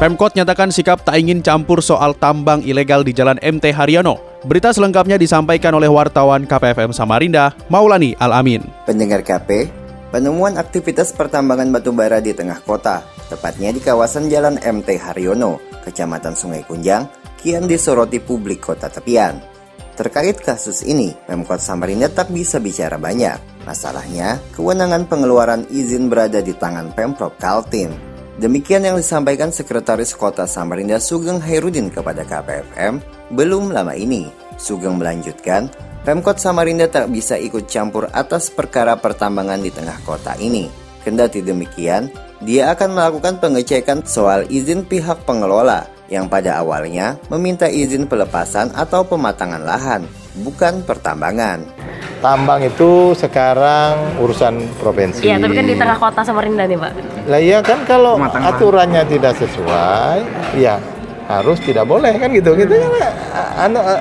Pemkot nyatakan sikap tak ingin campur soal tambang ilegal di Jalan MT Haryono. Berita selengkapnya disampaikan oleh wartawan KPFM Samarinda, Maulani Alamin. Pendengar KP, penemuan aktivitas pertambangan batu bara di tengah kota, tepatnya di kawasan Jalan MT Haryono, Kecamatan Sungai Kunjang, kian disoroti publik kota tepian. Terkait kasus ini, Pemkot Samarinda tak bisa bicara banyak. Masalahnya, kewenangan pengeluaran izin berada di tangan Pemprov Kaltim. Demikian yang disampaikan Sekretaris Kota Samarinda Sugeng Hairudin kepada KPFM belum lama ini. Sugeng melanjutkan, Pemkot Samarinda tak bisa ikut campur atas perkara pertambangan di tengah kota ini. Kendati demikian, dia akan melakukan pengecekan soal izin pihak pengelola yang pada awalnya meminta izin pelepasan atau pematangan lahan, bukan pertambangan. Tambang itu sekarang urusan provinsi. Iya, tapi kan di tengah kota Samarinda nih, Pak. Lah iya kan kalau aturannya tidak sesuai, ya harus tidak boleh kan gitu. Gitu kan anu eh,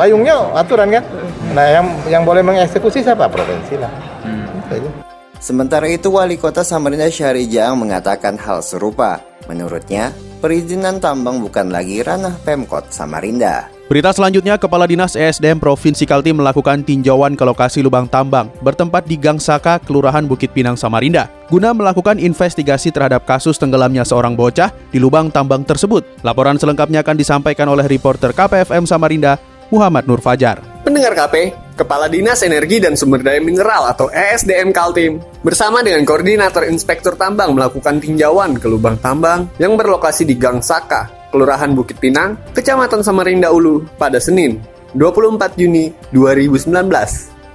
payungnya aturan kan. Nah, yang yang boleh mengeksekusi siapa? Provinsi lah. Gitu aja. Sementara itu, Wali Kota Samarinda Syahri Jaang mengatakan hal serupa. Menurutnya, perizinan tambang bukan lagi ranah Pemkot Samarinda. Berita selanjutnya, Kepala Dinas ESDM Provinsi Kaltim melakukan tinjauan ke lokasi lubang tambang bertempat di Gang Saka, Kelurahan Bukit Pinang, Samarinda, guna melakukan investigasi terhadap kasus tenggelamnya seorang bocah di lubang tambang tersebut. Laporan selengkapnya akan disampaikan oleh reporter KPFM Samarinda, Muhammad Nur Fajar. Pendengar KP, Kepala Dinas Energi dan Sumber Daya Mineral atau ESDM Kaltim bersama dengan Koordinator Inspektur Tambang melakukan tinjauan ke lubang tambang yang berlokasi di Gang Saka, Kelurahan Bukit Pinang, Kecamatan Samarinda Ulu pada Senin, 24 Juni 2019.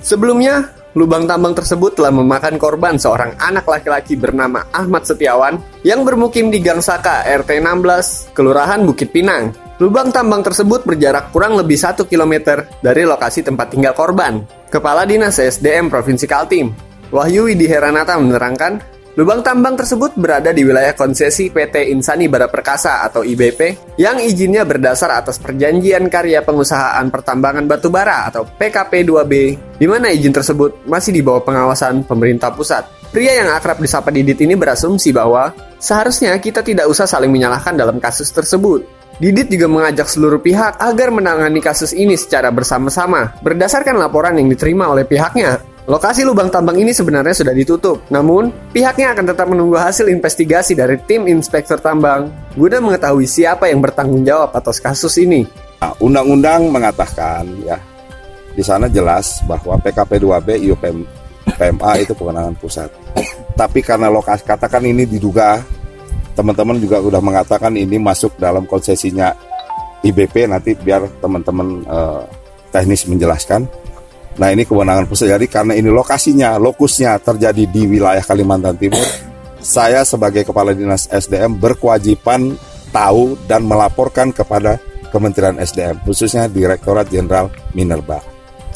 Sebelumnya, lubang tambang tersebut telah memakan korban seorang anak laki-laki bernama Ahmad Setiawan yang bermukim di Gang Saka RT 16, Kelurahan Bukit Pinang. Lubang tambang tersebut berjarak kurang lebih 1 km dari lokasi tempat tinggal korban. Kepala Dinas SDM Provinsi Kaltim, Wahyu Widi Heranata menerangkan, lubang tambang tersebut berada di wilayah konsesi PT Insani Bara Perkasa atau IBP yang izinnya berdasar atas perjanjian karya pengusahaan pertambangan batubara atau PKP 2B, di mana izin tersebut masih di bawah pengawasan pemerintah pusat. Pria yang akrab disapa Didit ini berasumsi bahwa seharusnya kita tidak usah saling menyalahkan dalam kasus tersebut. Didit juga mengajak seluruh pihak agar menangani kasus ini secara bersama-sama. Berdasarkan laporan yang diterima oleh pihaknya, lokasi lubang tambang ini sebenarnya sudah ditutup. Namun, pihaknya akan tetap menunggu hasil investigasi dari tim inspektur tambang guna mengetahui siapa yang bertanggung jawab atas kasus ini. Nah, Undang-undang mengatakan ya di sana jelas bahwa PKP 2B IUPM PMA itu kewenangan pusat. Tapi karena lokasi katakan ini diduga teman-teman juga sudah mengatakan ini masuk dalam konsesinya IBP nanti biar teman-teman eh, teknis menjelaskan. Nah ini kewenangan pusat. Jadi karena ini lokasinya, lokusnya terjadi di wilayah Kalimantan Timur, saya sebagai kepala dinas SDM berkewajiban tahu dan melaporkan kepada Kementerian SDM, khususnya Direktorat Jenderal Minerba.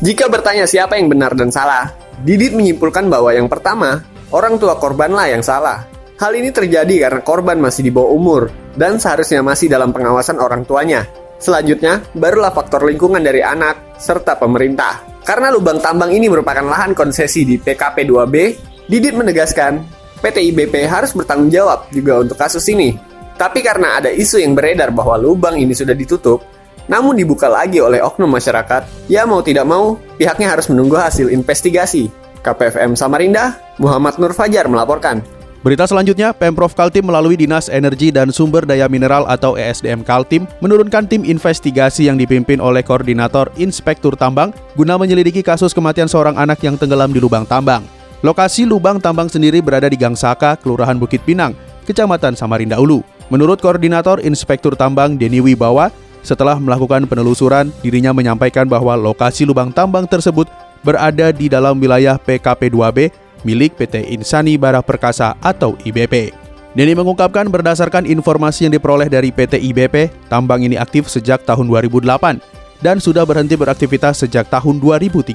Jika bertanya siapa yang benar dan salah, Didit menyimpulkan bahwa yang pertama, orang tua korbanlah yang salah. Hal ini terjadi karena korban masih di bawah umur dan seharusnya masih dalam pengawasan orang tuanya. Selanjutnya, barulah faktor lingkungan dari anak serta pemerintah. Karena lubang tambang ini merupakan lahan konsesi di PKP 2B, Didit menegaskan PT IBP harus bertanggung jawab juga untuk kasus ini. Tapi karena ada isu yang beredar bahwa lubang ini sudah ditutup, namun dibuka lagi oleh oknum masyarakat, ya mau tidak mau, pihaknya harus menunggu hasil investigasi. KPFM Samarinda, Muhammad Nur Fajar melaporkan. Berita selanjutnya, Pemprov Kaltim melalui Dinas Energi dan Sumber Daya Mineral atau ESDM Kaltim menurunkan tim investigasi yang dipimpin oleh Koordinator Inspektur Tambang guna menyelidiki kasus kematian seorang anak yang tenggelam di lubang tambang. Lokasi lubang tambang sendiri berada di Gang Saka, Kelurahan Bukit Pinang, Kecamatan Samarinda Ulu. Menurut Koordinator Inspektur Tambang Deni Wibawa, setelah melakukan penelusuran, dirinya menyampaikan bahwa lokasi lubang tambang tersebut berada di dalam wilayah PKP 2B milik PT Insani Bara Perkasa atau IBP. Nini mengungkapkan berdasarkan informasi yang diperoleh dari PT IBP, tambang ini aktif sejak tahun 2008 dan sudah berhenti beraktivitas sejak tahun 2013.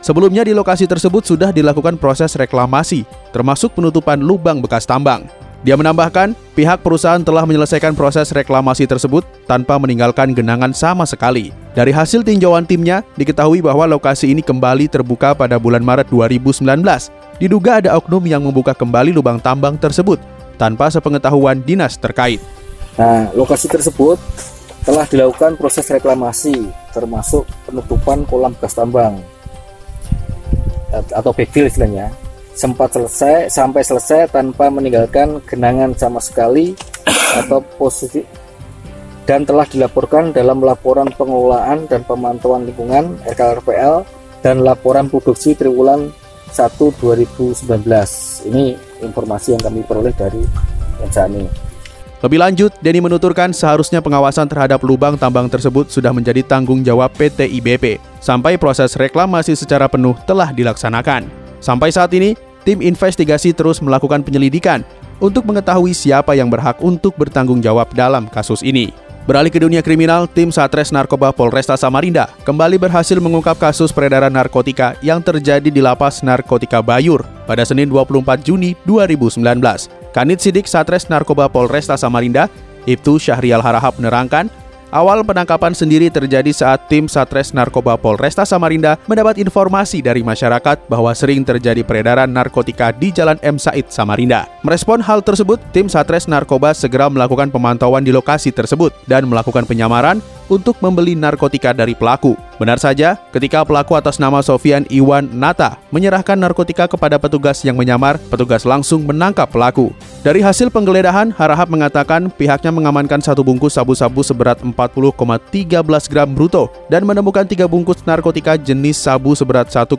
Sebelumnya di lokasi tersebut sudah dilakukan proses reklamasi, termasuk penutupan lubang bekas tambang. Dia menambahkan, pihak perusahaan telah menyelesaikan proses reklamasi tersebut tanpa meninggalkan genangan sama sekali. Dari hasil tinjauan timnya, diketahui bahwa lokasi ini kembali terbuka pada bulan Maret 2019. Diduga ada oknum yang membuka kembali lubang tambang tersebut tanpa sepengetahuan dinas terkait. Nah, lokasi tersebut telah dilakukan proses reklamasi, termasuk penutupan kolam bekas tambang atau backfill istilahnya sempat selesai sampai selesai tanpa meninggalkan genangan sama sekali atau posisi dan telah dilaporkan dalam laporan pengelolaan dan pemantauan lingkungan RKRPL dan laporan produksi triwulan 1 2019. Ini informasi yang kami peroleh dari Ensani. Lebih lanjut, Denny menuturkan seharusnya pengawasan terhadap lubang tambang tersebut sudah menjadi tanggung jawab PT IBP sampai proses reklamasi secara penuh telah dilaksanakan. Sampai saat ini, tim investigasi terus melakukan penyelidikan untuk mengetahui siapa yang berhak untuk bertanggung jawab dalam kasus ini. Beralih ke dunia kriminal, tim Satres Narkoba Polresta Samarinda kembali berhasil mengungkap kasus peredaran narkotika yang terjadi di lapas narkotika Bayur pada Senin 24 Juni 2019. Kanit Sidik Satres Narkoba Polresta Samarinda, Ibtu Syahrial Harahap menerangkan Awal penangkapan sendiri terjadi saat tim Satres Narkoba Polresta Samarinda mendapat informasi dari masyarakat bahwa sering terjadi peredaran narkotika di Jalan M. Said, Samarinda. Merespon hal tersebut, tim Satres Narkoba segera melakukan pemantauan di lokasi tersebut dan melakukan penyamaran untuk membeli narkotika dari pelaku. Benar saja, ketika pelaku atas nama Sofian Iwan Nata menyerahkan narkotika kepada petugas yang menyamar, petugas langsung menangkap pelaku. Dari hasil penggeledahan, Harahap mengatakan pihaknya mengamankan satu bungkus sabu-sabu seberat 40,13 gram bruto dan menemukan tiga bungkus narkotika jenis sabu seberat 1,54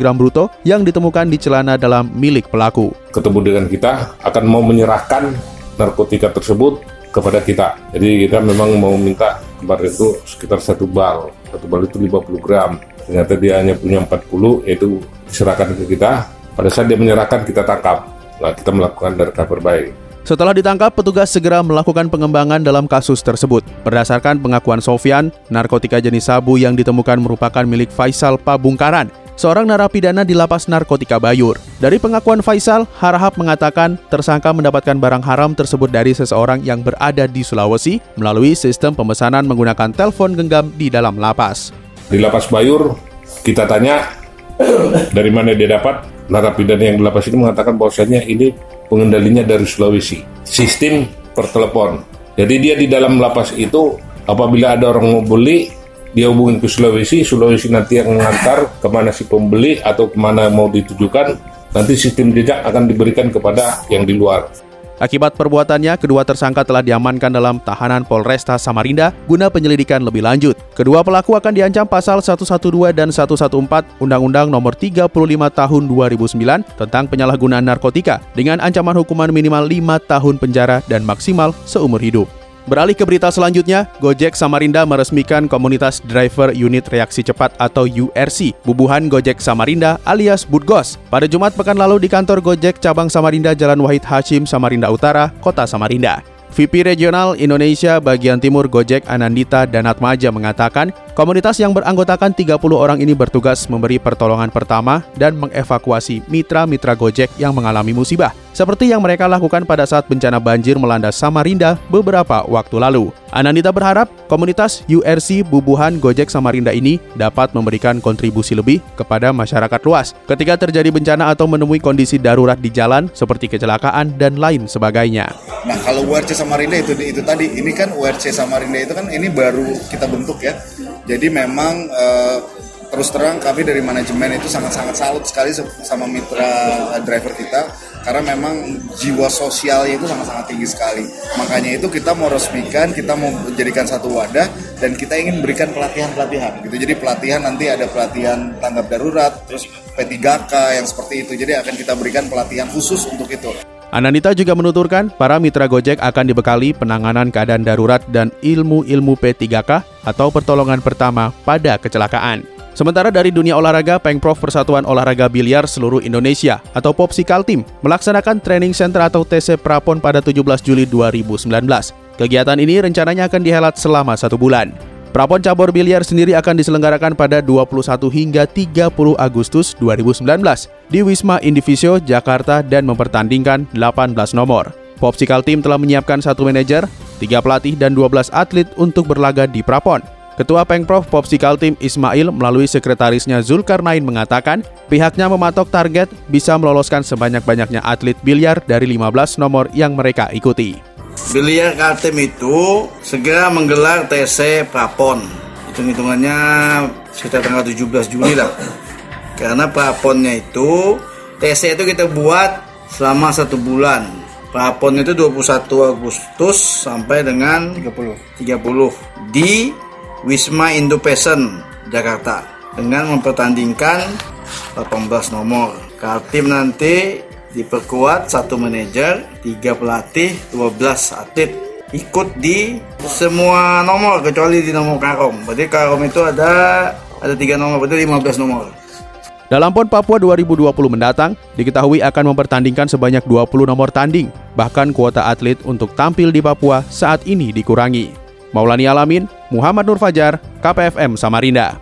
gram bruto yang ditemukan di celana dalam milik pelaku. Ketemu dengan kita akan mau menyerahkan narkotika tersebut kepada kita. Jadi kita memang mau minta kemarin itu sekitar satu bal, satu bal itu 50 gram. Ternyata dia hanya punya 40, yaitu diserahkan ke kita. Pada saat dia menyerahkan kita tangkap Nah, kita melakukan undercover baik. Setelah ditangkap, petugas segera melakukan pengembangan dalam kasus tersebut. Berdasarkan pengakuan Sofian, narkotika jenis sabu yang ditemukan merupakan milik Faisal Pabungkaran, seorang narapidana di lapas narkotika Bayur. Dari pengakuan Faisal, Harahap mengatakan tersangka mendapatkan barang haram tersebut dari seseorang yang berada di Sulawesi melalui sistem pemesanan menggunakan telepon genggam di dalam lapas. Di lapas Bayur, kita tanya dari mana dia dapat narapidana yang di lapas ini mengatakan bahwasanya ini pengendalinya dari Sulawesi. Sistem per telepon. Jadi dia di dalam lapas itu apabila ada orang mau beli dia hubungin ke Sulawesi, Sulawesi nanti yang mengantar ke mana si pembeli atau ke mana mau ditujukan, nanti sistem jejak akan diberikan kepada yang di luar. Akibat perbuatannya, kedua tersangka telah diamankan dalam tahanan Polresta Samarinda guna penyelidikan lebih lanjut. Kedua pelaku akan diancam pasal 112 dan 114 Undang-Undang Nomor 35 Tahun 2009 tentang penyalahgunaan narkotika dengan ancaman hukuman minimal 5 tahun penjara dan maksimal seumur hidup. Beralih ke berita selanjutnya, Gojek Samarinda meresmikan komunitas driver unit reaksi cepat atau URC, bubuhan Gojek Samarinda alias Budgos. Pada Jumat pekan lalu di kantor Gojek cabang Samarinda Jalan Wahid Hashim Samarinda Utara, Kota Samarinda. VP Regional Indonesia bagian Timur Gojek Anandita Danatmaja mengatakan, komunitas yang beranggotakan 30 orang ini bertugas memberi pertolongan pertama dan mengevakuasi mitra-mitra Gojek yang mengalami musibah, seperti yang mereka lakukan pada saat bencana banjir melanda Samarinda beberapa waktu lalu. Anandita berharap komunitas URC Bubuhan Gojek Samarinda ini dapat memberikan kontribusi lebih kepada masyarakat luas ketika terjadi bencana atau menemui kondisi darurat di jalan seperti kecelakaan dan lain sebagainya. Nah kalau URC itu itu tadi, ini kan URC Samarinda itu kan ini baru kita bentuk ya. Jadi memang uh, terus terang kami dari manajemen itu sangat-sangat salut sekali sama mitra driver kita karena memang jiwa sosialnya itu sangat-sangat tinggi sekali. Makanya itu kita mau resmikan, kita mau jadikan satu wadah dan kita ingin berikan pelatihan-pelatihan gitu. Jadi pelatihan nanti ada pelatihan tanggap darurat, terus P3K yang seperti itu. Jadi akan kita berikan pelatihan khusus untuk itu. Ananita juga menuturkan para mitra Gojek akan dibekali penanganan keadaan darurat dan ilmu-ilmu P3K atau pertolongan pertama pada kecelakaan. Sementara dari dunia olahraga, Pengprov Persatuan Olahraga Biliar Seluruh Indonesia atau Popsi Kaltim melaksanakan training center atau TC Prapon pada 17 Juli 2019. Kegiatan ini rencananya akan dihelat selama satu bulan. Prapon cabur biliar sendiri akan diselenggarakan pada 21 hingga 30 Agustus 2019 di Wisma Indivisio, Jakarta dan mempertandingkan 18 nomor. Popsi Kaltim telah menyiapkan satu manajer, tiga pelatih dan 12 atlet untuk berlaga di Prapon. Ketua Pengprov Popsikal Tim Ismail melalui sekretarisnya Zulkarnain mengatakan pihaknya mematok target bisa meloloskan sebanyak-banyaknya atlet biliar dari 15 nomor yang mereka ikuti. Biliar Kaltim itu segera menggelar TC Prapon. Hitung-hitungannya sekitar tanggal 17 Juli lah. Karena Praponnya itu TC itu kita buat selama satu bulan. Prapon itu 21 Agustus sampai dengan 30, 30 di Wisma Indo Jakarta dengan mempertandingkan 18 nomor. Kaltim nanti diperkuat satu manajer, tiga pelatih, 12 atlet ikut di semua nomor kecuali di nomor karom. Berarti karom itu ada ada tiga nomor, berarti 15 nomor. Dalam PON Papua 2020 mendatang, diketahui akan mempertandingkan sebanyak 20 nomor tanding, bahkan kuota atlet untuk tampil di Papua saat ini dikurangi. Maulani Alamin, Muhammad Nur Fajar, KPFM Samarinda.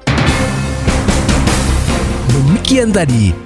Demikian tadi